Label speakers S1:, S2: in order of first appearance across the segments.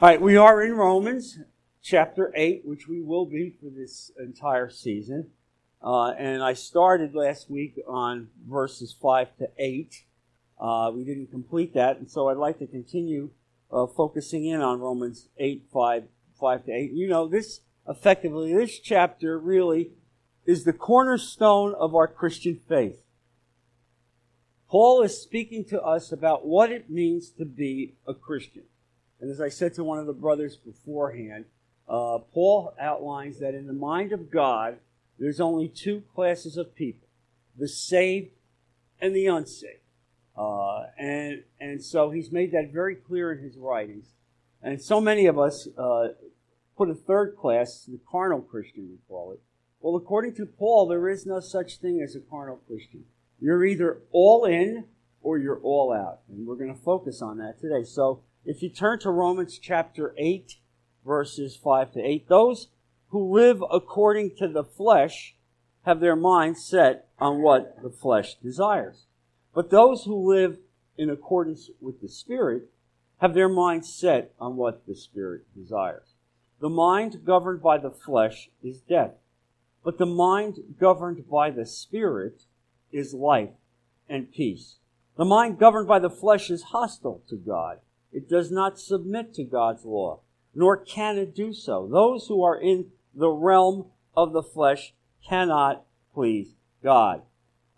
S1: All right, we are in Romans chapter 8, which we will be for this entire season. Uh, and I started last week on verses 5 to 8. Uh, we didn't complete that, and so I'd like to continue uh, focusing in on Romans 8, 5, 5 to 8. You know, this effectively, this chapter really is the cornerstone of our Christian faith. Paul is speaking to us about what it means to be a Christian. And as I said to one of the brothers beforehand, uh, Paul outlines that in the mind of God, there's only two classes of people the saved and the unsaved. Uh, and, and so he's made that very clear in his writings. And so many of us uh, put a third class, the carnal Christian, we call it. Well, according to Paul, there is no such thing as a carnal Christian. You're either all in or you're all out. And we're going to focus on that today. So if you turn to Romans chapter 8, verses 5 to 8, those who live according to the flesh have their mind set on what the flesh desires. But those who live in accordance with the Spirit have their mind set on what the Spirit desires. The mind governed by the flesh is death, but the mind governed by the Spirit is life and peace. The mind governed by the flesh is hostile to God. It does not submit to God's law, nor can it do so. Those who are in the realm of the flesh cannot please God.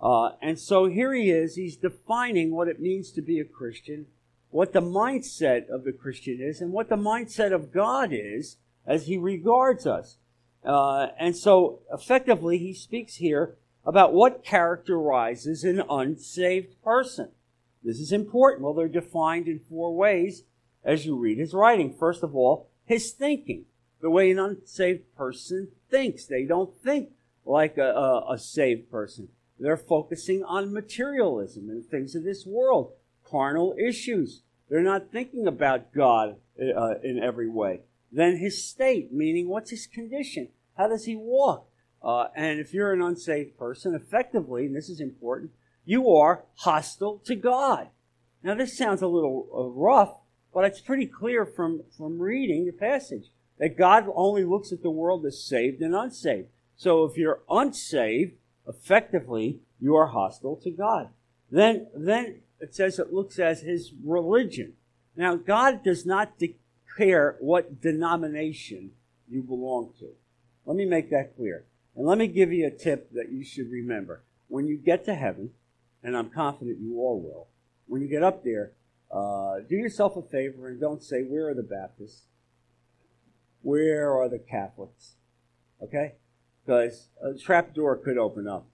S1: Uh, and so here he is. He's defining what it means to be a Christian, what the mindset of the Christian is, and what the mindset of God is as he regards us. Uh, and so effectively, he speaks here about what characterizes an unsaved person. This is important. Well, they're defined in four ways as you read his writing. First of all, his thinking. The way an unsaved person thinks. They don't think like a, a, a saved person. They're focusing on materialism and things of this world, carnal issues. They're not thinking about God uh, in every way. Then his state, meaning what's his condition? How does he walk? Uh, and if you're an unsaved person, effectively, and this is important, you are hostile to God. Now, this sounds a little uh, rough, but it's pretty clear from, from reading the passage that God only looks at the world as saved and unsaved. So if you're unsaved, effectively, you are hostile to God. Then, then it says it looks as his religion. Now, God does not declare what denomination you belong to. Let me make that clear. And let me give you a tip that you should remember. When you get to heaven, and I'm confident you all will, when you get up there, uh, do yourself a favor and don't say, Where are the Baptists? Where are the Catholics? Okay? Because a trap door could open up.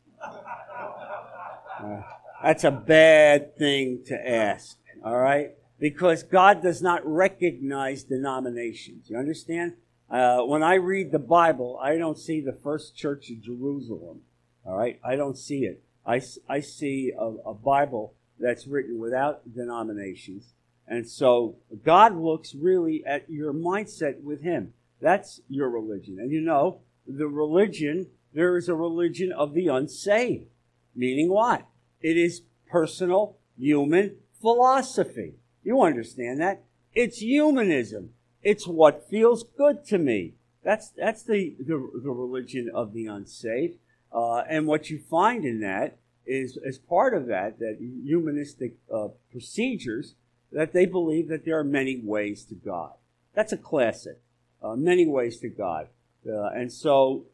S1: Uh, that's a bad thing to ask, all right? Because God does not recognize denominations. You understand? Uh, when I read the Bible, I don't see the first church of Jerusalem. All right? I don't see it. I, I see a, a Bible that's written without denominations. And so God looks really at your mindset with Him. That's your religion. And you know, the religion, there is a religion of the unsaved. Meaning what? It is personal human philosophy. You understand that? It's humanism. It's what feels good to me. That's, that's the, the, the religion of the unsaved. Uh, and what you find in that is, as part of that, that humanistic uh, procedures, that they believe that there are many ways to God. That's a classic. Uh, many ways to God. Uh, and so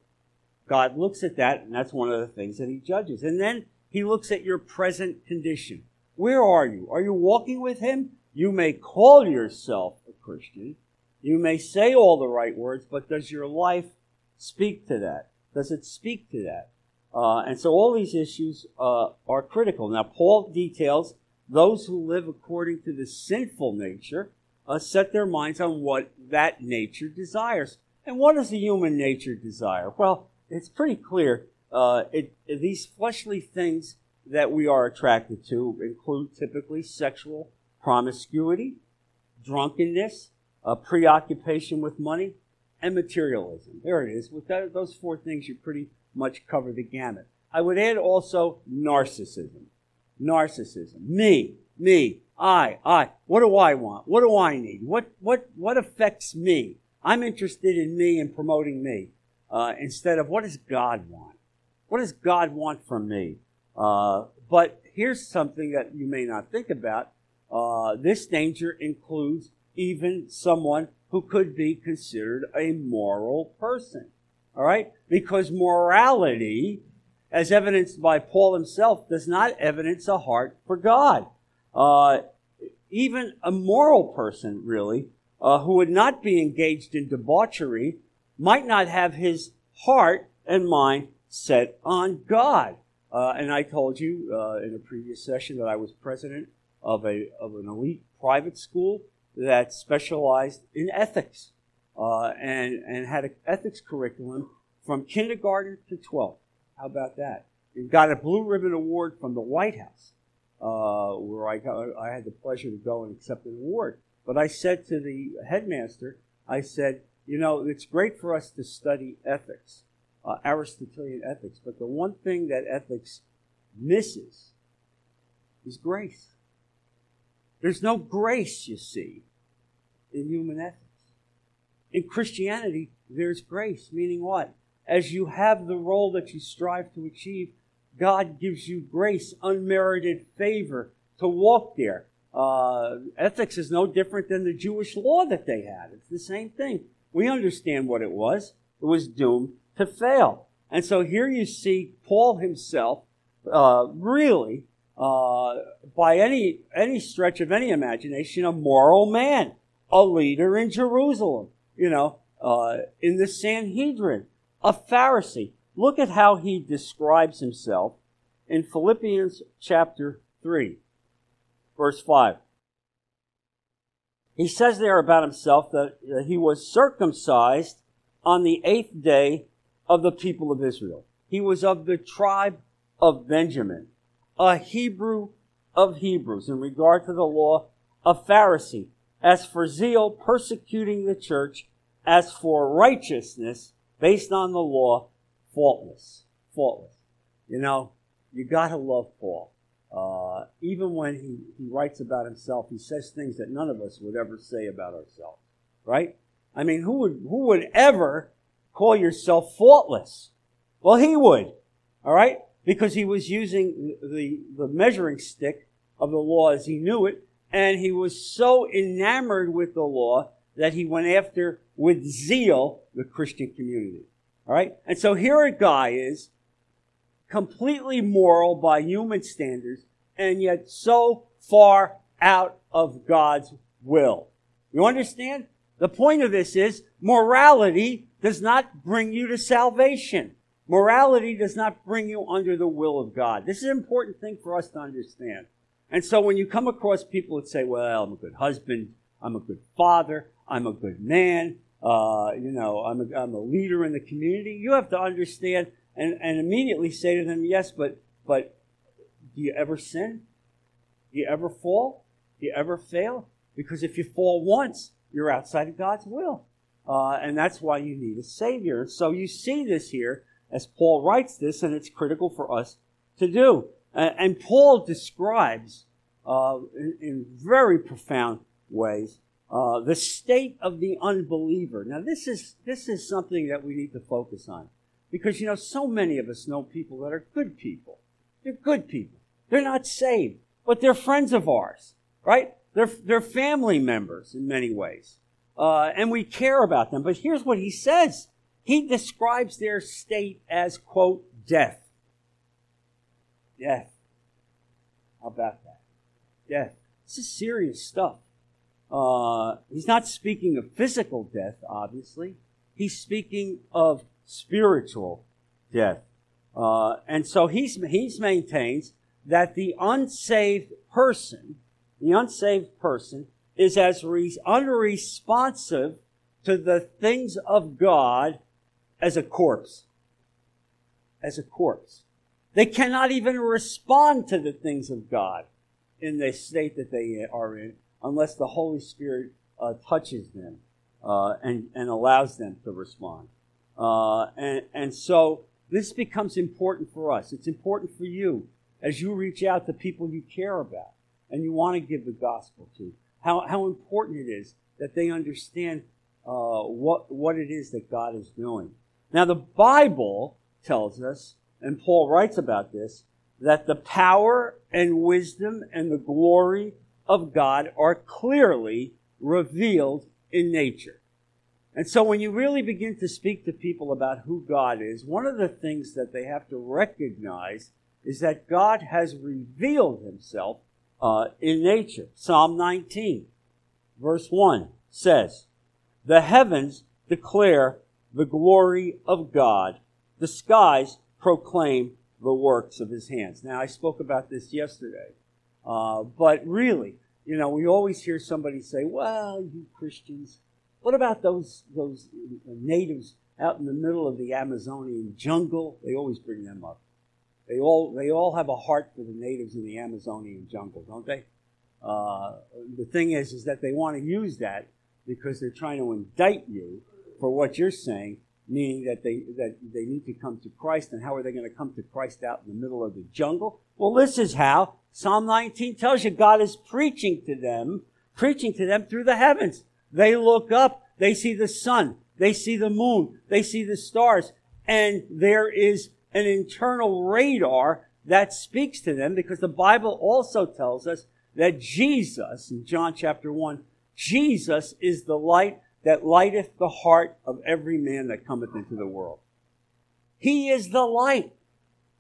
S1: God looks at that, and that's one of the things that He judges. And then He looks at your present condition. Where are you? Are you walking with Him? You may call yourself a Christian, you may say all the right words, but does your life speak to that? Does it speak to that? Uh, and so all these issues uh, are critical. Now, Paul details those who live according to the sinful nature uh, set their minds on what that nature desires. And what does the human nature desire? Well, it's pretty clear. Uh, it, these fleshly things that we are attracted to include typically sexual promiscuity, drunkenness, uh, preoccupation with money, and materialism. There it is. With that, those four things, you pretty much cover the gamut. I would add also narcissism. Narcissism. Me, me. I, I. What do I want? What do I need? What, what, what affects me? I'm interested in me and promoting me uh, instead of what does God want? What does God want from me? Uh, but here's something that you may not think about. Uh, this danger includes even someone who could be considered a moral person. All right? Because morality, as evidenced by Paul himself, does not evidence a heart for God. Uh, even a moral person, really, uh, who would not be engaged in debauchery, might not have his heart and mind set on God. Uh, and I told you uh, in a previous session that I was president of a of an elite private school that specialized in ethics uh, and and had an ethics curriculum from kindergarten to 12. How about that? It got a blue ribbon award from the White House, uh, where I got, I had the pleasure to go and accept an award. But I said to the headmaster, I said, you know, it's great for us to study ethics, uh, Aristotelian ethics, but the one thing that ethics misses is grace. There's no grace, you see, in human ethics. In Christianity, there's grace, meaning what? As you have the role that you strive to achieve, God gives you grace, unmerited favor to walk there. Uh, ethics is no different than the Jewish law that they had. It's the same thing. We understand what it was. It was doomed to fail. And so here you see Paul himself uh, really, uh, by any any stretch of any imagination, a moral man, a leader in Jerusalem. You know, uh, in the Sanhedrin, a Pharisee. Look at how he describes himself in Philippians chapter three verse 5. He says there about himself that he was circumcised on the eighth day of the people of Israel. He was of the tribe of Benjamin, a Hebrew of Hebrews in regard to the law, a Pharisee. As for zeal, persecuting the church, as for righteousness, based on the law, faultless. Faultless. You know, you gotta love Paul. Uh, even when he, he writes about himself, he says things that none of us would ever say about ourselves, right? I mean, who would, who would ever call yourself faultless? Well, he would, all right? Because he was using the, the measuring stick of the law as he knew it, and he was so enamored with the law that he went after with zeal the Christian community. All right? And so here a guy is completely moral by human standards, and yet so far out of God's will. You understand? The point of this is morality does not bring you to salvation. Morality does not bring you under the will of God. This is an important thing for us to understand. And so when you come across people that say, well, I'm a good husband, I'm a good father, I'm a good man, uh, you know, I'm a, I'm a leader in the community, you have to understand and, and immediately say to them, Yes, but, but do you ever sin? Do you ever fall? Do you ever fail? Because if you fall once, you're outside of God's will. Uh, and that's why you need a Savior. So you see this here as Paul writes this, and it's critical for us to do. And, Paul describes uh, in, in, very profound ways uh, the state of the unbeliever. Now, this is this is something that we need to focus on. Because, you know, so many of us know people that are good people. They're good people. They're not saved, but they're friends of ours, right? They're, they're family members in many ways. Uh, and we care about them. But here's what he says. He describes their state as, quote, death. Death. How about that? Death. This is serious stuff. Uh, he's not speaking of physical death, obviously. He's speaking of spiritual death. Uh, and so he's, he's maintains that the unsaved person, the unsaved person, is as re- unresponsive to the things of God as a corpse. As a corpse. They cannot even respond to the things of God in the state that they are in unless the Holy Spirit uh, touches them uh, and, and allows them to respond. Uh, and, and so this becomes important for us. It's important for you as you reach out to people you care about and you want to give the gospel to. How, how important it is that they understand uh, what, what it is that God is doing. Now, the Bible tells us, and Paul writes about this, that the power and wisdom and the glory of God are clearly revealed in nature. And so when you really begin to speak to people about who God is, one of the things that they have to recognize is that God has revealed himself uh, in nature. Psalm 19, verse 1 says, The heavens declare the glory of God, the skies proclaim the works of his hands. Now, I spoke about this yesterday, uh, but really, you know, we always hear somebody say, well, you Christians, what about those, those natives out in the middle of the Amazonian jungle? They always bring them up. They all, they all have a heart for the natives in the Amazonian jungle, don't they? Uh, the thing is, is that they want to use that because they're trying to indict you for what you're saying, meaning that they, that they need to come to Christ. And how are they going to come to Christ out in the middle of the jungle? Well, this is how. Psalm 19 tells you God is preaching to them, preaching to them through the heavens. They look up, they see the sun, they see the moon, they see the stars, and there is an internal radar that speaks to them because the Bible also tells us that Jesus, in John chapter 1, Jesus is the light that lighteth the heart of every man that cometh into the world. He is the light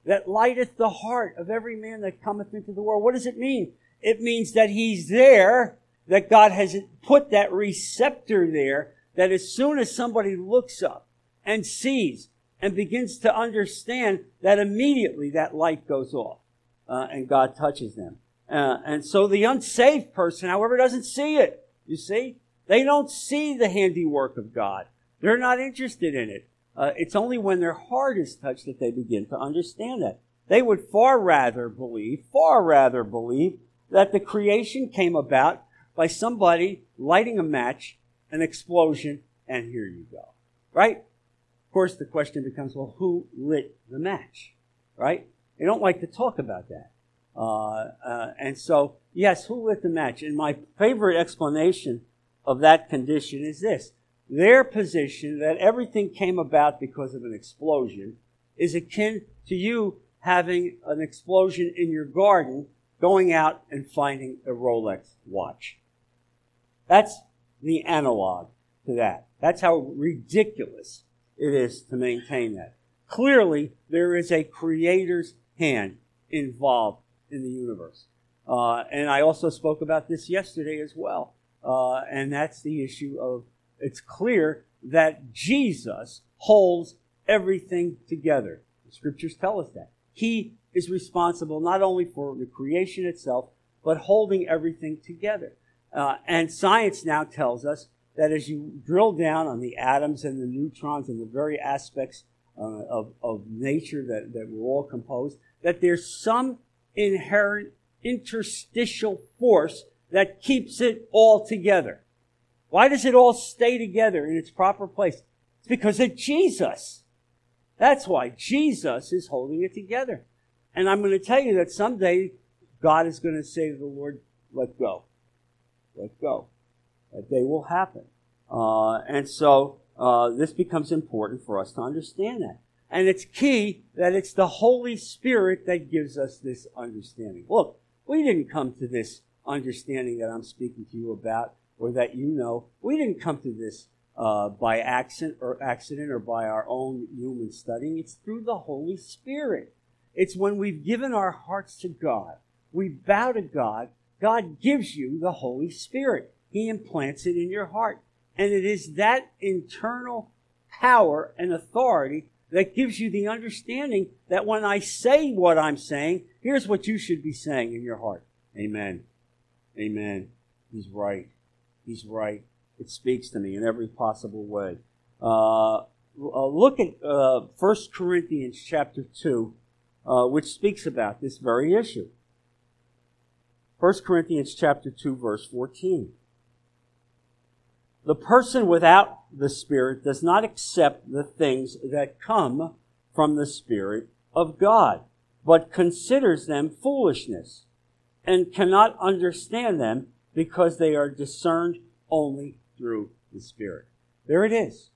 S1: that lighteth the heart of every man that cometh into the world. What does it mean? It means that he's there, that God has put that receptor there, that as soon as somebody looks up and sees and begins to understand that immediately that light goes off uh, and God touches them. Uh, and so the unsaved person, however, doesn't see it. You see? They don't see the handiwork of God. They're not interested in it. Uh, it's only when their heart is touched that they begin to understand that. They would far rather believe, far rather believe that the creation came about by somebody lighting a match, an explosion, and here you go. Right? Of course, the question becomes, well, who lit the match? Right? They don't like to talk about that. Uh, uh, and so, yes, who lit the match? And my favorite explanation of that condition is this. Their position that everything came about because of an explosion is akin to you having an explosion in your garden, going out and finding a Rolex watch. That's the analog to that. That's how ridiculous it is to maintain that. Clearly, there is a creator's hand involved in the universe. Uh, and I also spoke about this yesterday as well. Uh, and that's the issue of it's clear that Jesus holds everything together. The scriptures tell us that. He is responsible not only for the creation itself, but holding everything together. Uh, and science now tells us that as you drill down on the atoms and the neutrons and the very aspects uh, of, of nature that, that we're all composed, that there's some inherent interstitial force that keeps it all together. Why does it all stay together in its proper place? It's because of Jesus. That's why Jesus is holding it together. And I'm going to tell you that someday God is going to say to the Lord, let go. Let go. That day will happen. Uh, and so uh, this becomes important for us to understand that. And it's key that it's the Holy Spirit that gives us this understanding. Look, we didn't come to this understanding that I'm speaking to you about or that you know. We didn't come to this uh, by accident or accident or by our own human studying. It's through the Holy Spirit. It's when we've given our hearts to God, we bow to God, God gives you the Holy Spirit. He implants it in your heart. And it is that internal power and authority that gives you the understanding that when I say what I'm saying, here's what you should be saying in your heart. Amen. Amen. He's right. He's right. It speaks to me in every possible way. Uh, uh, look at uh, 1 Corinthians chapter 2, uh, which speaks about this very issue. 1 Corinthians chapter 2, verse 14. The person without the Spirit does not accept the things that come from the Spirit of God, but considers them foolishness and cannot understand them because they are discerned only through the Spirit. There it is.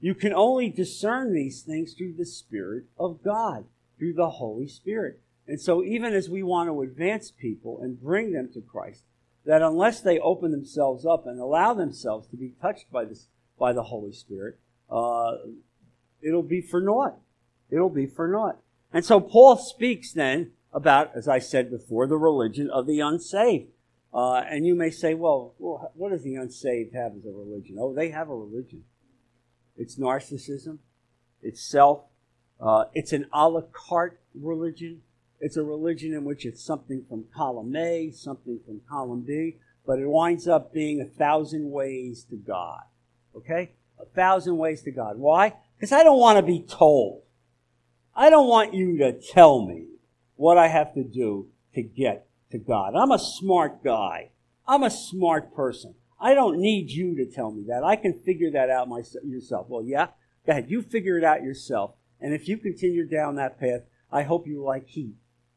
S1: You can only discern these things through the Spirit of God, through the Holy Spirit. And so, even as we want to advance people and bring them to Christ, that unless they open themselves up and allow themselves to be touched by this by the Holy Spirit, uh, it'll be for naught. It'll be for naught. And so Paul speaks then about, as I said before, the religion of the unsaved. Uh, and you may say, well, well, what does the unsaved have as a religion? Oh, they have a religion. It's narcissism. It's self. Uh, it's an a la carte religion. It's a religion in which it's something from column A, something from column B, but it winds up being a thousand ways to God. Okay? A thousand ways to God. Why? Because I don't want to be told. I don't want you to tell me what I have to do to get to God. I'm a smart guy. I'm a smart person. I don't need you to tell me that. I can figure that out myself, yourself. Well, yeah, go ahead. You figure it out yourself. And if you continue down that path, I hope you like heat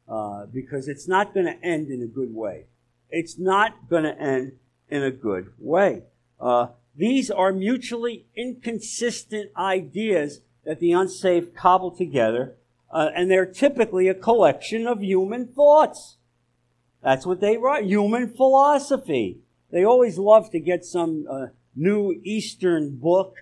S1: uh, because it's not going to end in a good way. It's not going to end in a good way. Uh, these are mutually inconsistent ideas that the unsaved cobble together, uh, and they're typically a collection of human thoughts. That's what they write. Human philosophy. They always love to get some uh, new Eastern book,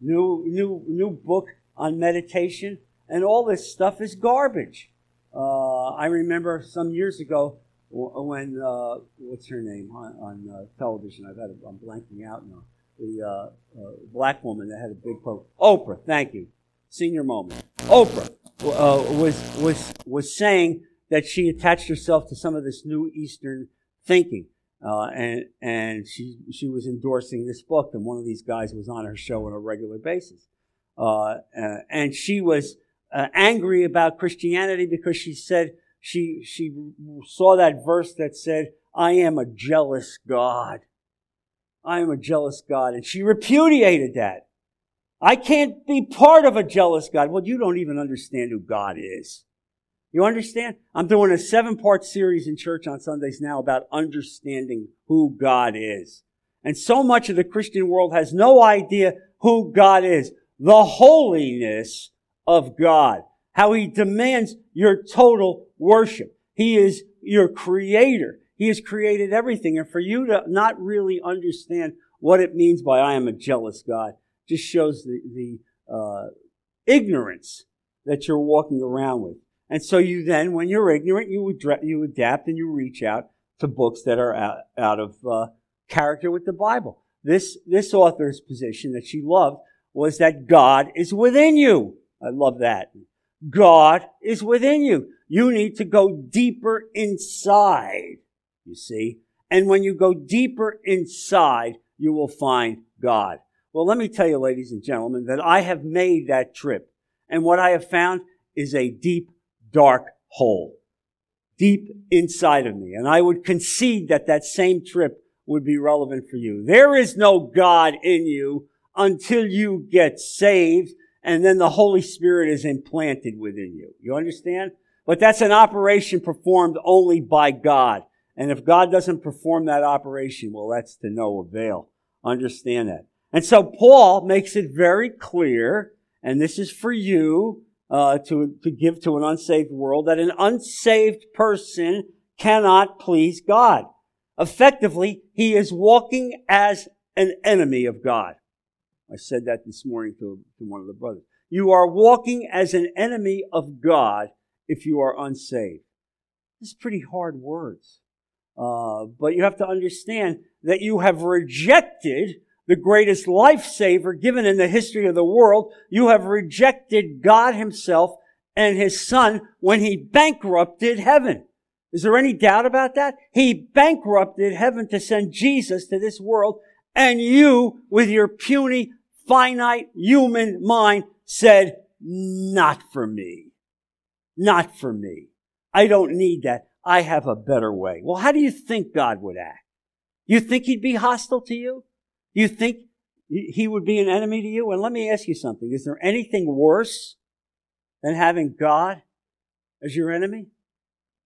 S1: new new new book on meditation, and all this stuff is garbage. Uh, I remember some years ago when uh, what's her name on, on uh, television? I've had a, I'm blanking out now. The uh, black woman that had a big program. Oprah. Thank you. Senior moment. Oprah was was was saying that she attached herself to some of this new Eastern thinking. Uh, and and she she was endorsing this book, and one of these guys was on her show on a regular basis, uh, uh, and she was uh, angry about Christianity because she said she she saw that verse that said, "I am a jealous God, I am a jealous God," and she repudiated that. I can't be part of a jealous God. Well, you don't even understand who God is. You understand? I'm doing a seven part series in church on Sundays now about understanding who God is. And so much of the Christian world has no idea who God is. The holiness of God. How He demands your total worship. He is your creator. He has created everything. And for you to not really understand what it means by I am a jealous God just shows the, the uh, ignorance that you're walking around with. And so you then, when you're ignorant, you, you adapt and you reach out to books that are out, out of uh, character with the Bible. This, this author's position that she loved was that God is within you. I love that. God is within you. You need to go deeper inside, you see. And when you go deeper inside, you will find God. Well, let me tell you, ladies and gentlemen, that I have made that trip. And what I have found is a deep dark hole deep inside of me. And I would concede that that same trip would be relevant for you. There is no God in you until you get saved and then the Holy Spirit is implanted within you. You understand? But that's an operation performed only by God. And if God doesn't perform that operation, well, that's to no avail. Understand that. And so Paul makes it very clear, and this is for you, uh, to, to give to an unsaved world that an unsaved person cannot please God. Effectively, he is walking as an enemy of God. I said that this morning to, to one of the brothers. You are walking as an enemy of God if you are unsaved. This is pretty hard words. Uh, but you have to understand that you have rejected the greatest lifesaver given in the history of the world. You have rejected God himself and his son when he bankrupted heaven. Is there any doubt about that? He bankrupted heaven to send Jesus to this world and you with your puny, finite human mind said, not for me. Not for me. I don't need that. I have a better way. Well, how do you think God would act? You think he'd be hostile to you? You think he would be an enemy to you? And let me ask you something. Is there anything worse than having God as your enemy?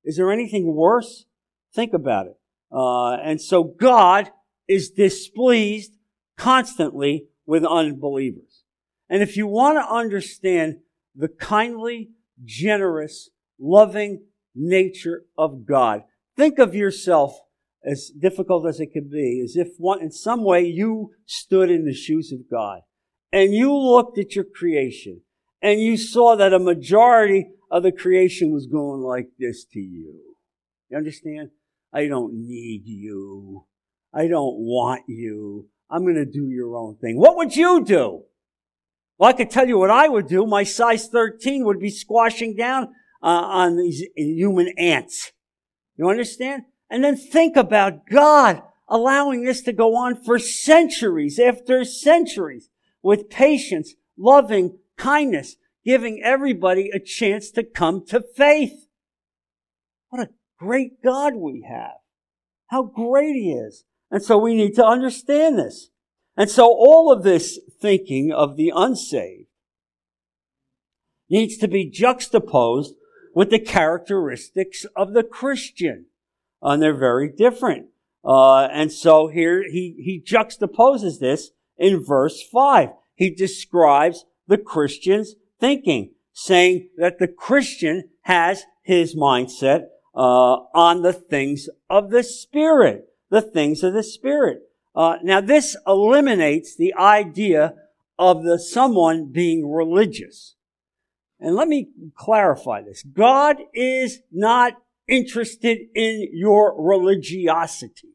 S1: Is there anything worse Think about it. Uh, and so God is displeased constantly with unbelievers. And if you want to understand the kindly, generous, loving nature of God, think of yourself as difficult as it could be, as if one, in some way you stood in the shoes of God and you looked at your creation and you saw that a majority of the creation was going like this to you. You understand? I don't need you. I don't want you. I'm going to do your own thing. What would you do? Well, I could tell you what I would do. My size 13 would be squashing down uh, on these human ants. You understand? And then think about God allowing this to go on for centuries after centuries with patience, loving kindness, giving everybody a chance to come to faith. What a great God we have. How great He is. And so we need to understand this. And so all of this thinking of the unsaved needs to be juxtaposed with the characteristics of the Christian. And they're very different. Uh, and so here he, he juxtaposes this in verse 5. He describes the Christian's thinking, saying that the Christian has his mindset uh, on the things of the Spirit, the things of the Spirit. Uh, now, this eliminates the idea of the someone being religious. And let me clarify this. God is not interested in your religiosity.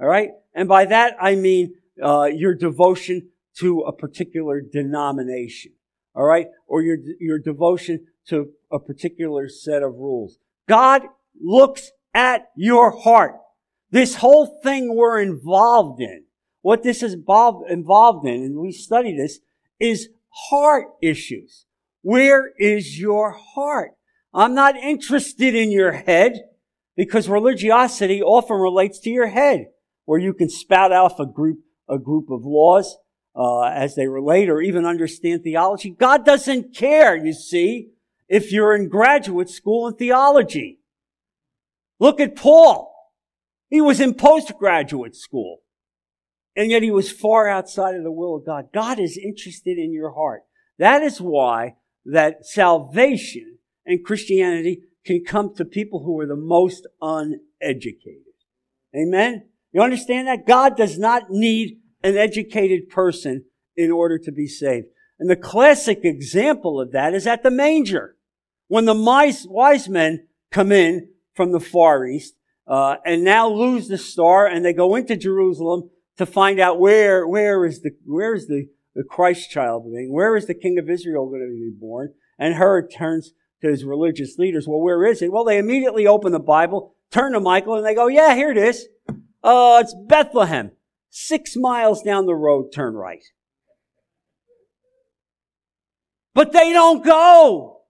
S1: All right? And by that, I mean uh, your devotion to a particular denomination. All right? Or your, your devotion to a particular set of rules. God looks at your heart. This whole thing we're involved in, what this is involved in, and we study this, is heart issues. Where is your heart? I'm not interested in your head because religiosity often relates to your head, where you can spout off a group, a group of laws uh, as they relate or even understand theology. God doesn't care, you see, if you're in graduate school in theology. Look at Paul. He was in postgraduate school. And yet he was far outside of the will of God. God is interested in your heart. That is why that salvation and Christianity can come to people who are the most uneducated. Amen? You understand that? God does not need an educated person in order to be saved. And the classic example of that is at the manger. When the wise men come in from the Far East, uh, and now lose the star and they go into Jerusalem to find out where, where is the, where is the, the Christ child being? Where is the King of Israel going to be born? And Herod turns to his religious leaders. Well, where is it? Well, they immediately open the Bible, turn to Micah, and they go, yeah, here it is. Uh, it's Bethlehem. Six miles down the road, turn right. But they don't go.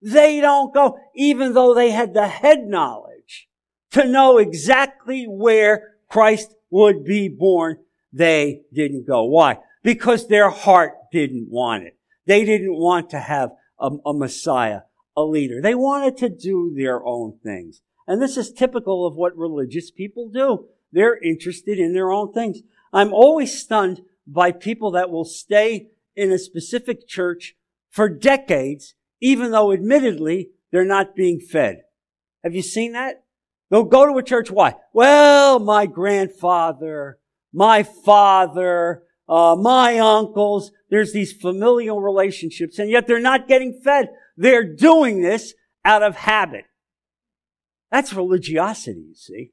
S1: They don't go, even though they had the head knowledge to know exactly where Christ would be born. They didn't go. Why? Because their heart didn't want it. They didn't want to have a, a Messiah, a leader. They wanted to do their own things. And this is typical of what religious people do. They're interested in their own things. I'm always stunned by people that will stay in a specific church for decades, even though admittedly they're not being fed. Have you seen that? They'll go to a church. Why? Well, my grandfather, my father, uh, my uncles. There's these familial relationships, and yet they're not getting fed. They're doing this out of habit. That's religiosity, you see.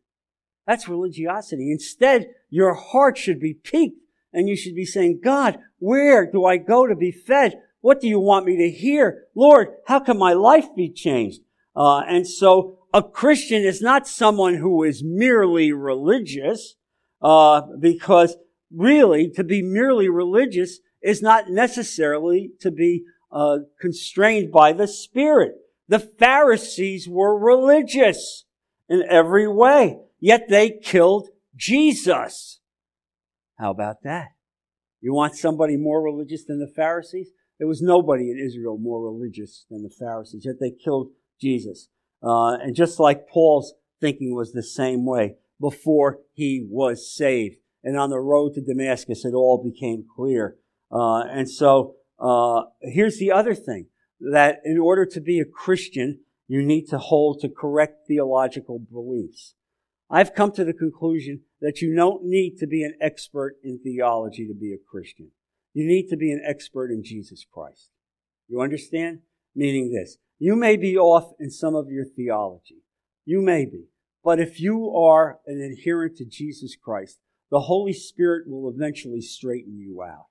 S1: That's religiosity. Instead, your heart should be piqued and you should be saying, God, where do I go to be fed? What do you want me to hear? Lord, how can my life be changed? Uh, and so a Christian is not someone who is merely religious, uh, because really to be merely religious is not necessarily to be uh, constrained by the Spirit. The Pharisees were religious in every way. Yet they killed Jesus. How about that? You want somebody more religious than the Pharisees? There was nobody in Israel more religious than the Pharisees, yet they killed Jesus. Uh, and just like Paul's thinking was the same way before he was saved. And on the road to Damascus, it all became clear. Uh, and so uh, here's the other thing that in order to be a Christian, you need to hold to correct theological beliefs. I've come to the conclusion that you don't need to be an expert in theology to be a Christian. You need to be an expert in Jesus Christ. You understand? Meaning this. You may be off in some of your theology. You may be. But if you are an adherent to Jesus Christ, the Holy Spirit will eventually straighten you out.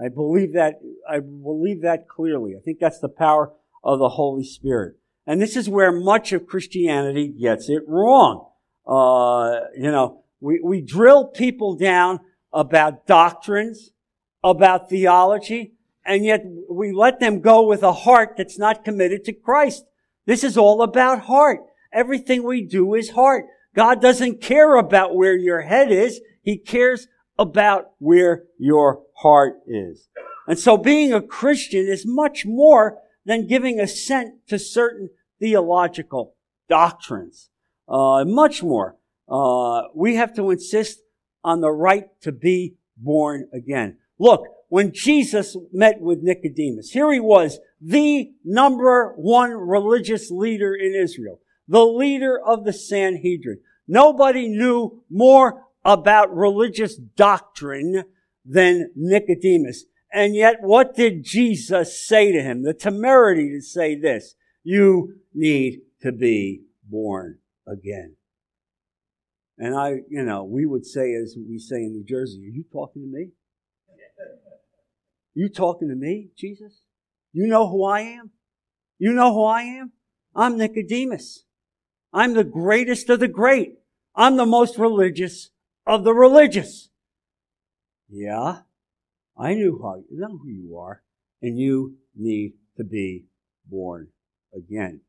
S1: I believe that, I believe that clearly. I think that's the power of the Holy Spirit. And this is where much of Christianity gets it wrong. Uh, you know, we, we drill people down about doctrines, about theology, and yet we let them go with a heart that's not committed to Christ. This is all about heart. Everything we do is heart. God doesn't care about where your head is. He cares about where your heart is. And so being a Christian is much more than giving assent to certain theological doctrines. Uh, much more. Uh, we have to insist on the right to be born again. Look, when Jesus met with Nicodemus, here he was, the number one religious leader in Israel, the leader of the Sanhedrin. Nobody knew more about religious doctrine than Nicodemus. And yet, what did Jesus say to him? The temerity to say this, you need to be born again. And I, you know, we would say, as we say in New Jersey, are you talking to me? You talking to me, Jesus? You know who I am? You know who I am? I'm Nicodemus. I'm the greatest of the great. I'm the most religious of the religious. Yeah, I knew how, you know who you are, and you need to be born again.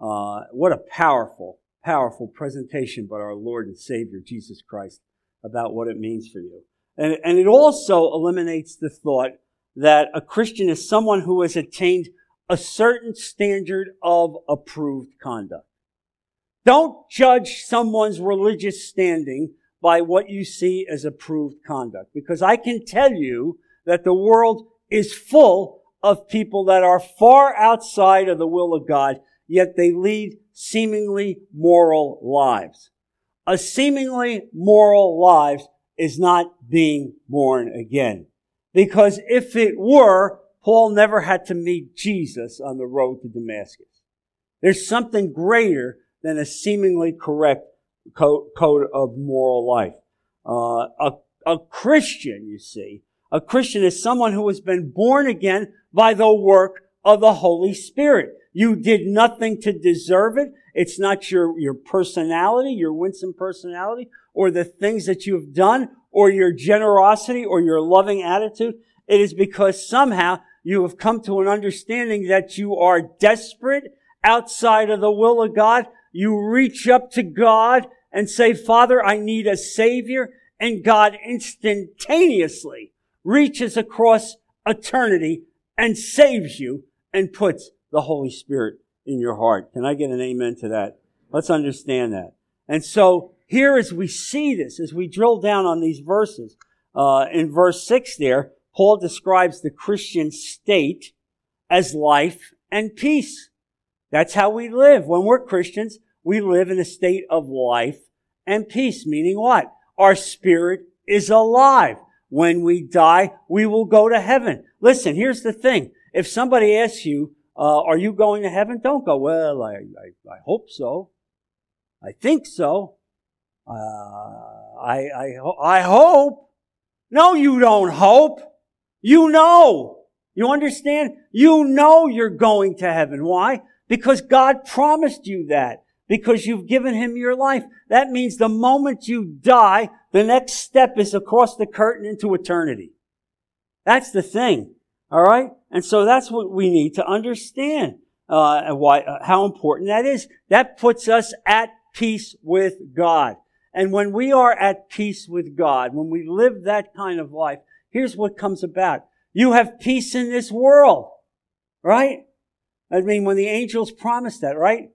S1: Uh, what a powerful, powerful presentation by our Lord and Savior Jesus Christ about what it means for you. And, and it also eliminates the thought that a Christian is someone who has attained a certain standard of approved conduct. Don't judge someone's religious standing by what you see as approved conduct. Because I can tell you that the world is full of people that are far outside of the will of God, yet they lead seemingly moral lives. A seemingly moral life is not being born again. Because if it were, Paul never had to meet Jesus on the road to Damascus. There's something greater than a seemingly correct code of moral life. Uh, a, a Christian, you see, a Christian is someone who has been born again by the work of the Holy Spirit. You did nothing to deserve it. It's not your, your personality, your winsome personality, or the things that you've done, or your generosity, or your loving attitude. It is because somehow you have come to an understanding that you are desperate outside of the will of God. You reach up to God and say, Father, I need a savior. And God instantaneously reaches across eternity and saves you and puts the Holy Spirit in your heart. Can I get an amen to that? Let's understand that. And so here as we see this, as we drill down on these verses, uh, in verse six there, Paul describes the Christian state as life and peace. That's how we live. When we're Christians, we live in a state of life and peace, meaning what? Our spirit is alive. When we die, we will go to heaven. Listen, here's the thing. If somebody asks you, uh, are you going to heaven? Don't go, well, I, I, I hope so. I think so. Uh, I, I, I hope. No, you don't hope. You know. You understand? You know you're going to heaven. Why? Because God promised you that because you've given him your life. That means the moment you die, the next step is across the curtain into eternity. That's the thing. All right? And so that's what we need to understand, uh, why, uh, how important that is. That puts us at peace with God. And when we are at peace with God, when we live that kind of life, here's what comes about. You have peace in this world. Right? I mean, when the angels promised that, right?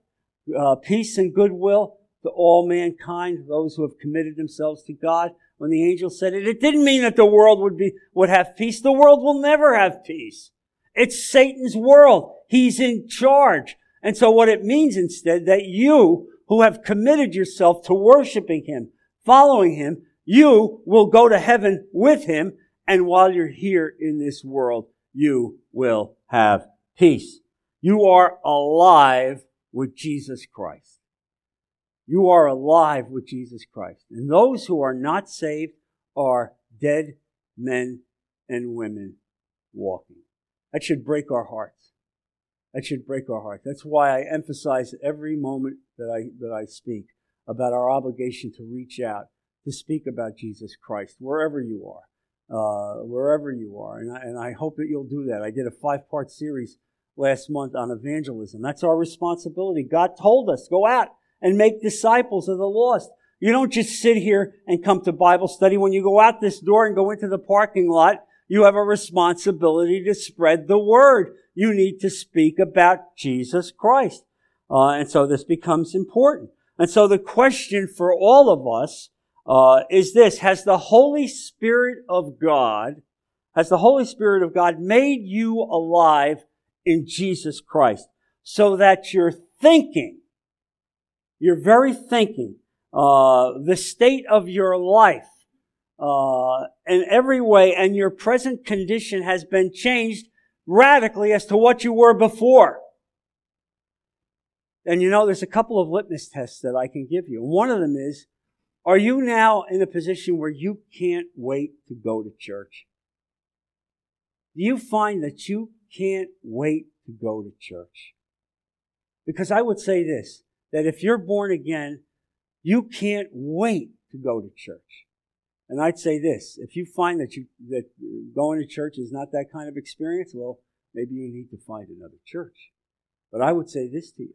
S1: Uh, peace and goodwill to all mankind, those who have committed themselves to God. When the angel said it, it didn't mean that the world would be, would have peace. The world will never have peace. It's Satan's world. He's in charge. And so what it means instead that you who have committed yourself to worshiping him, following him, you will go to heaven with him. And while you're here in this world, you will have peace. You are alive with Jesus Christ. You are alive with Jesus Christ. And those who are not saved are dead men and women walking. That should break our hearts. That should break our hearts. That's why I emphasize every moment that I, that I speak about our obligation to reach out, to speak about Jesus Christ, wherever you are, uh, wherever you are. And I, and I hope that you'll do that. I did a five part series last month on evangelism. That's our responsibility. God told us, go out and make disciples of the lost. You don't just sit here and come to Bible study. When you go out this door and go into the parking lot, you have a responsibility to spread the word. You need to speak about Jesus Christ. Uh, and so this becomes important. And so the question for all of us uh, is this: Has the Holy Spirit of God, has the Holy Spirit of God made you alive in Jesus Christ, so that your thinking, your very thinking, uh, the state of your life, uh, in every way, and your present condition has been changed radically as to what you were before. And you know, there's a couple of litmus tests that I can give you. One of them is, are you now in a position where you can't wait to go to church? Do you find that you can't wait to go to church? Because I would say this, that if you're born again, you can't wait to go to church. And I'd say this, if you find that you, that going to church is not that kind of experience, well, maybe you need to find another church. But I would say this to you,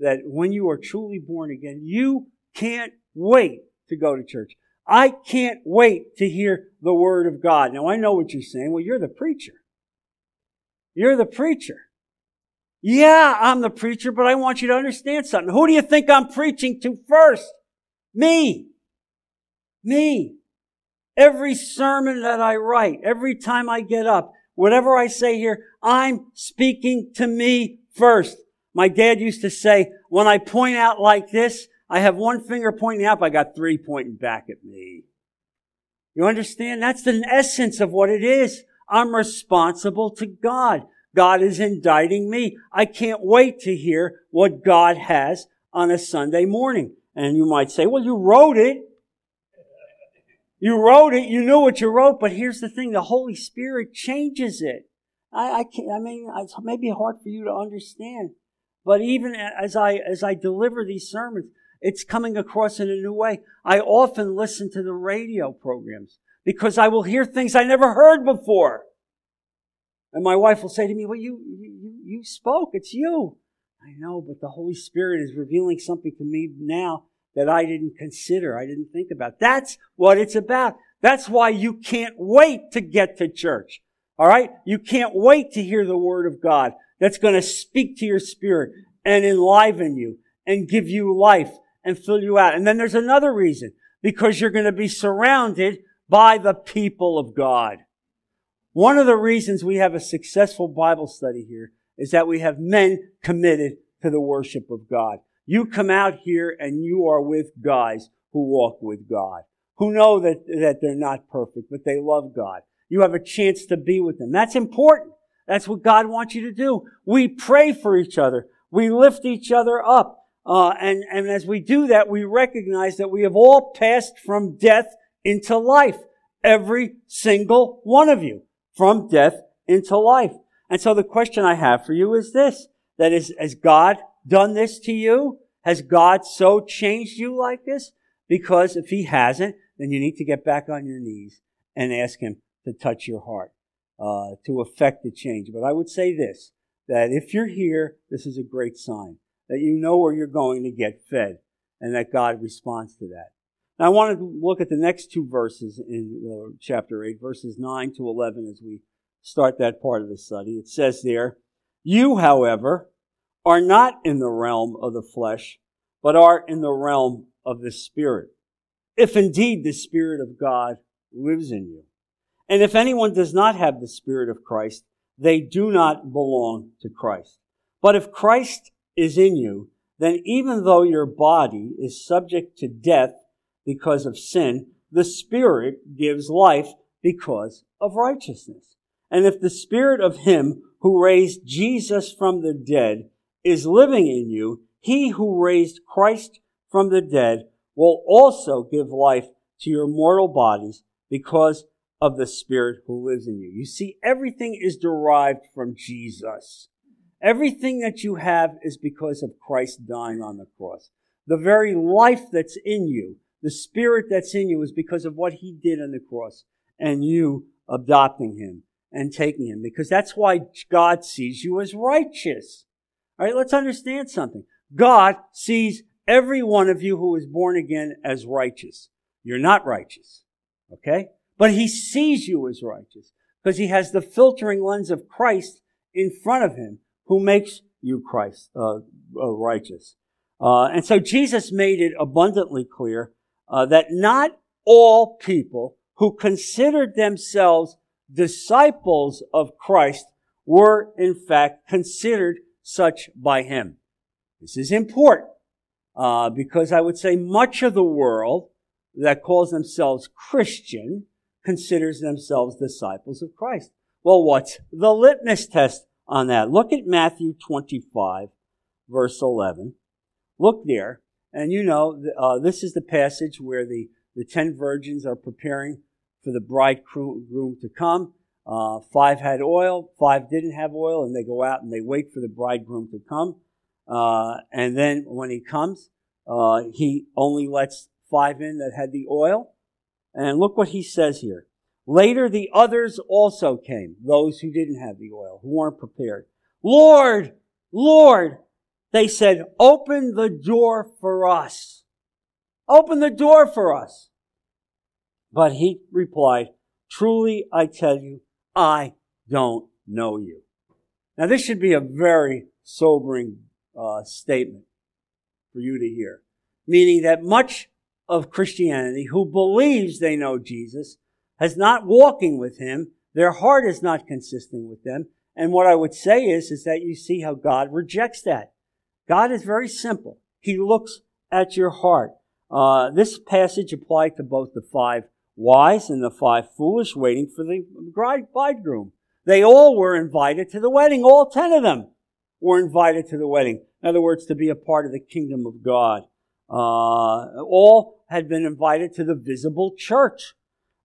S1: that when you are truly born again, you can't wait to go to church. I can't wait to hear the word of God. Now I know what you're saying. Well, you're the preacher. You're the preacher. Yeah, I'm the preacher, but I want you to understand something. Who do you think I'm preaching to first? Me. Me. Every sermon that I write, every time I get up, whatever I say here, I'm speaking to me first. My dad used to say, when I point out like this, I have one finger pointing up, I got three pointing back at me. You understand? That's the essence of what it is. I'm responsible to God. God is indicting me. I can't wait to hear what God has on a Sunday morning. And you might say, well, you wrote it. You wrote it, you knew what you wrote, but here's the thing, the Holy Spirit changes it. I, I can't, I mean, it's maybe hard for you to understand, but even as I, as I deliver these sermons, it's coming across in a new way. I often listen to the radio programs because I will hear things I never heard before. And my wife will say to me, well, you, you, you spoke. It's you. I know, but the Holy Spirit is revealing something to me now that I didn't consider, I didn't think about. That's what it's about. That's why you can't wait to get to church. All right? You can't wait to hear the word of God that's going to speak to your spirit and enliven you and give you life and fill you out. And then there's another reason because you're going to be surrounded by the people of God. One of the reasons we have a successful Bible study here is that we have men committed to the worship of God. You come out here and you are with guys who walk with God, who know that, that they're not perfect, but they love God. You have a chance to be with them. That's important. That's what God wants you to do. We pray for each other. We lift each other up. Uh, and, and as we do that, we recognize that we have all passed from death into life. Every single one of you. From death into life. And so the question I have for you is this. That is, has God done this to you? Has God so changed you like this? Because if He hasn't, then you need to get back on your knees and ask Him to touch your heart, uh, to affect the change. But I would say this, that if you're here, this is a great sign that you know where you're going to get fed and that God responds to that. Now I want to look at the next two verses in uh, chapter 8, verses 9 to 11 as we start that part of the study. It says there, You, however, are not in the realm of the flesh, but are in the realm of the Spirit. If indeed the Spirit of God lives in you. And if anyone does not have the Spirit of Christ, they do not belong to Christ. But if Christ is in you, then even though your body is subject to death because of sin, the Spirit gives life because of righteousness. And if the Spirit of Him who raised Jesus from the dead is living in you, He who raised Christ from the dead will also give life to your mortal bodies because of the Spirit who lives in you. You see, everything is derived from Jesus. Everything that you have is because of Christ dying on the cross. The very life that's in you, the Spirit that's in you is because of what He did on the cross and you adopting Him and taking Him because that's why God sees you as righteous. All right, let's understand something. God sees every one of you who is born again as righteous. You're not righteous. Okay? But he sees you as righteous because he has the filtering lens of Christ in front of him who makes you Christ uh, uh, righteous. Uh, and so Jesus made it abundantly clear uh, that not all people who considered themselves disciples of Christ were in fact considered such by him. This is important uh, because I would say much of the world that calls themselves Christian considers themselves disciples of Christ. Well, what's the litmus test on that? Look at Matthew 25, verse 11. Look there, and you know, uh, this is the passage where the, the ten virgins are preparing for the bridegroom to come. Uh, five had oil, five didn't have oil, and they go out and they wait for the bridegroom to come. Uh, and then when he comes, uh, he only lets five in that had the oil. And look what he says here. Later, the others also came, those who didn't have the oil, who weren't prepared. Lord, Lord, they said, open the door for us. Open the door for us. But he replied, truly I tell you, I don't know you. Now this should be a very sobering uh, statement for you to hear. Meaning that much of Christianity who believes they know Jesus has not walking with him. Their heart is not consistent with them. And what I would say is, is that you see how God rejects that. God is very simple. He looks at your heart. Uh, this passage applied to both the five wise and the five foolish waiting for the bridegroom. They all were invited to the wedding. All ten of them were invited to the wedding. In other words, to be a part of the kingdom of God. Uh, all had been invited to the visible church.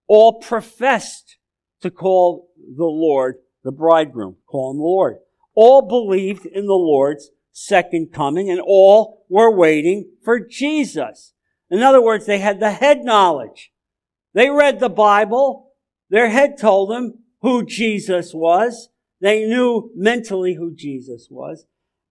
S1: All professed to call the Lord the bridegroom, call him Lord. All believed in the Lord's second coming and all were waiting for Jesus. In other words, they had the head knowledge. They read the Bible. Their head told them who Jesus was. They knew mentally who Jesus was.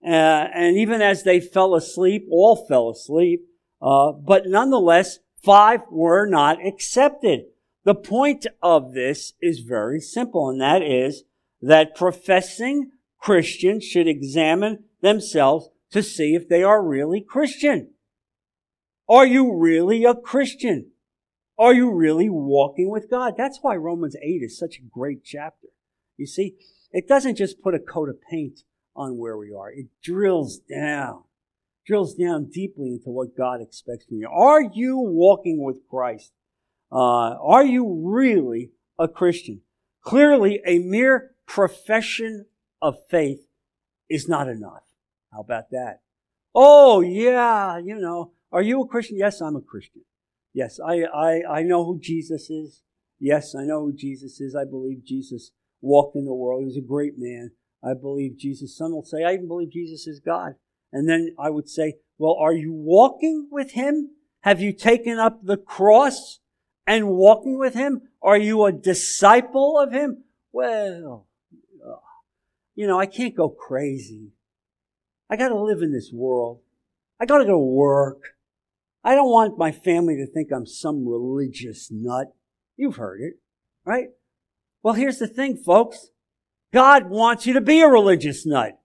S1: Uh, and even as they fell asleep, all fell asleep. Uh, but nonetheless, five were not accepted. The point of this is very simple, and that is that professing Christians should examine themselves to see if they are really Christian. Are you really a Christian? Are you really walking with God? That's why Romans 8 is such a great chapter. You see, it doesn't just put a coat of paint on where we are. It drills down, drills down deeply into what God expects from you. Are you walking with Christ? Uh, are you really a Christian? Clearly, a mere profession of faith is not enough. How about that? Oh, yeah, you know, are you a Christian? Yes, I'm a Christian. Yes, I, I, I know who Jesus is. Yes, I know who Jesus is. I believe Jesus walked in the world. He was a great man. I believe Jesus. Some will say, I even believe Jesus is God. And then I would say, well, are you walking with him? Have you taken up the cross and walking with him? Are you a disciple of him? Well, uh, you know, I can't go crazy. I got to live in this world. I got to go to work. I don't want my family to think I'm some religious nut. You've heard it, right? Well, here's the thing, folks. God wants you to be a religious nut.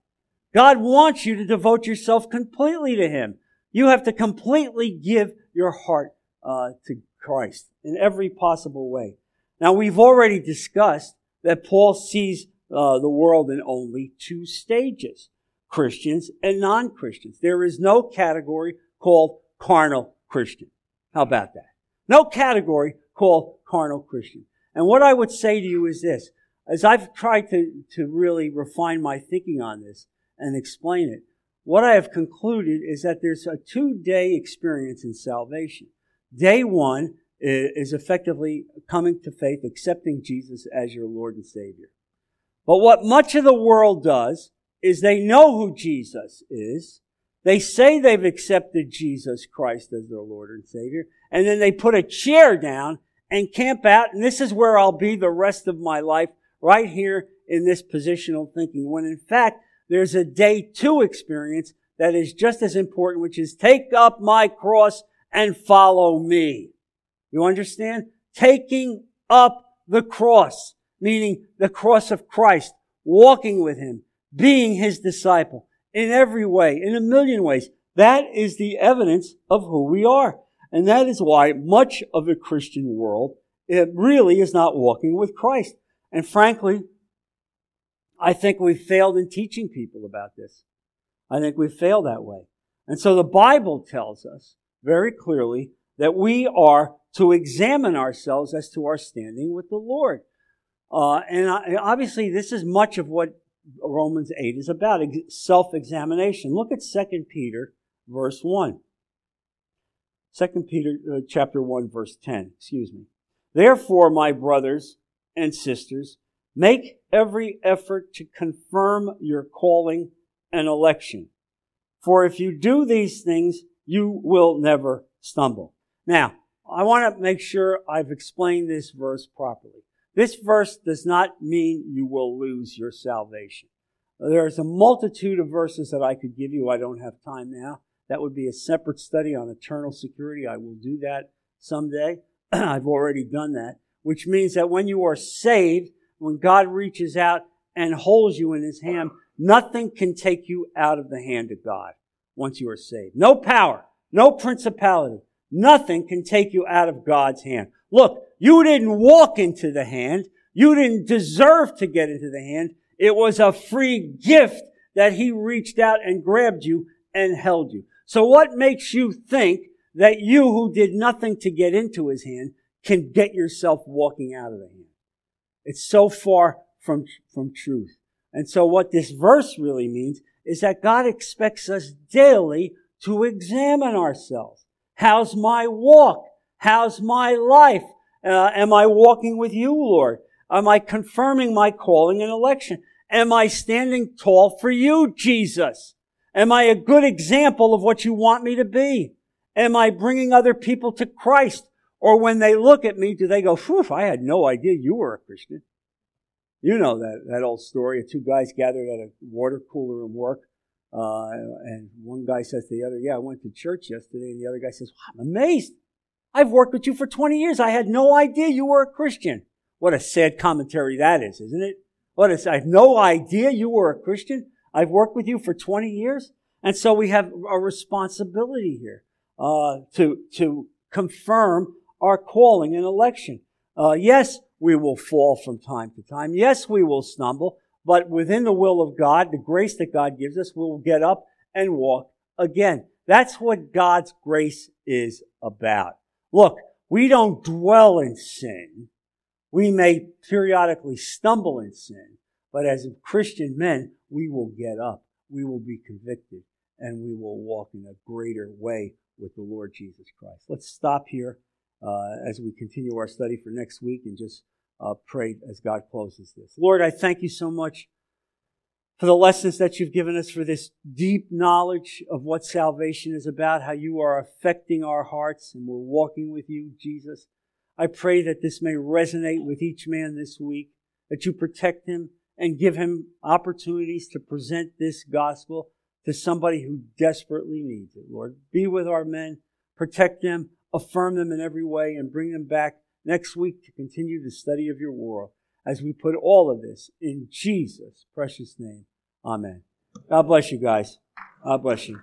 S1: God wants you to devote yourself completely to Him. You have to completely give your heart uh, to Christ in every possible way. Now, we've already discussed that Paul sees uh, the world in only two stages Christians and non Christians. There is no category called carnal Christian. How about that? No category called carnal Christian. And what I would say to you is this as I've tried to, to really refine my thinking on this and explain it, what I have concluded is that there's a two day experience in salvation. Day one is effectively coming to faith, accepting Jesus as your Lord and Savior. But what much of the world does is they know who Jesus is. They say they've accepted Jesus Christ as their Lord and Savior, and then they put a chair down and camp out, and this is where I'll be the rest of my life, right here in this positional thinking, when in fact, there's a day two experience that is just as important, which is take up my cross and follow me. You understand? Taking up the cross, meaning the cross of Christ, walking with Him, being His disciple in every way, in a million ways. That is the evidence of who we are. And that is why much of the Christian world, it really is not walking with Christ. And frankly, I think we've failed in teaching people about this. I think we've failed that way. And so the Bible tells us very clearly that we are to examine ourselves as to our standing with the Lord. Uh, and obviously, this is much of what Romans 8 is about self examination. Look at 2 Peter, verse 1. 2 Peter uh, chapter 1 verse 10, excuse me. Therefore, my brothers and sisters, make every effort to confirm your calling and election. For if you do these things, you will never stumble. Now, I want to make sure I've explained this verse properly. This verse does not mean you will lose your salvation. There's a multitude of verses that I could give you. I don't have time now. That would be a separate study on eternal security. I will do that someday. I've already done that, which means that when you are saved, when God reaches out and holds you in his hand, nothing can take you out of the hand of God once you are saved. No power, no principality, Nothing can take you out of God's hand. Look, you didn't walk into the hand. You didn't deserve to get into the hand. It was a free gift that He reached out and grabbed you and held you. So what makes you think that you who did nothing to get into His hand can get yourself walking out of the hand? It's so far from, from truth. And so what this verse really means is that God expects us daily to examine ourselves. How's my walk? How's my life? Uh, am I walking with you, Lord? Am I confirming my calling and election? Am I standing tall for you, Jesus? Am I a good example of what you want me to be? Am I bringing other people to Christ? Or when they look at me, do they go, phew, I had no idea you were a Christian? You know that, that old story of two guys gathered at a water cooler in work uh, and one guy says to the other, Yeah, I went to church yesterday. And the other guy says, I'm amazed. I've worked with you for 20 years. I had no idea you were a Christian. What a sad commentary that is, isn't it? What is, I have no idea you were a Christian. I've worked with you for 20 years. And so we have a responsibility here, uh, to, to confirm our calling and election. Uh, yes, we will fall from time to time. Yes, we will stumble but within the will of God, the grace that God gives us, we'll get up and walk again. That's what God's grace is about. Look, we don't dwell in sin. We may periodically stumble in sin, but as Christian men, we will get up. We will be convicted and we will walk in a greater way with the Lord Jesus Christ. Let's stop here uh, as we continue our study for next week and just uh, pray as God closes this. Lord, I thank you so much for the lessons that you've given us, for this deep knowledge of what salvation is about, how you are affecting our hearts and we're walking with you, Jesus. I pray that this may resonate with each man this week, that you protect him and give him opportunities to present this gospel to somebody who desperately needs it, Lord. Be with our men, protect them, affirm them in every way, and bring them back next week to continue the study of your world as we put all of this in Jesus' precious name. Amen. God bless you guys. God bless you.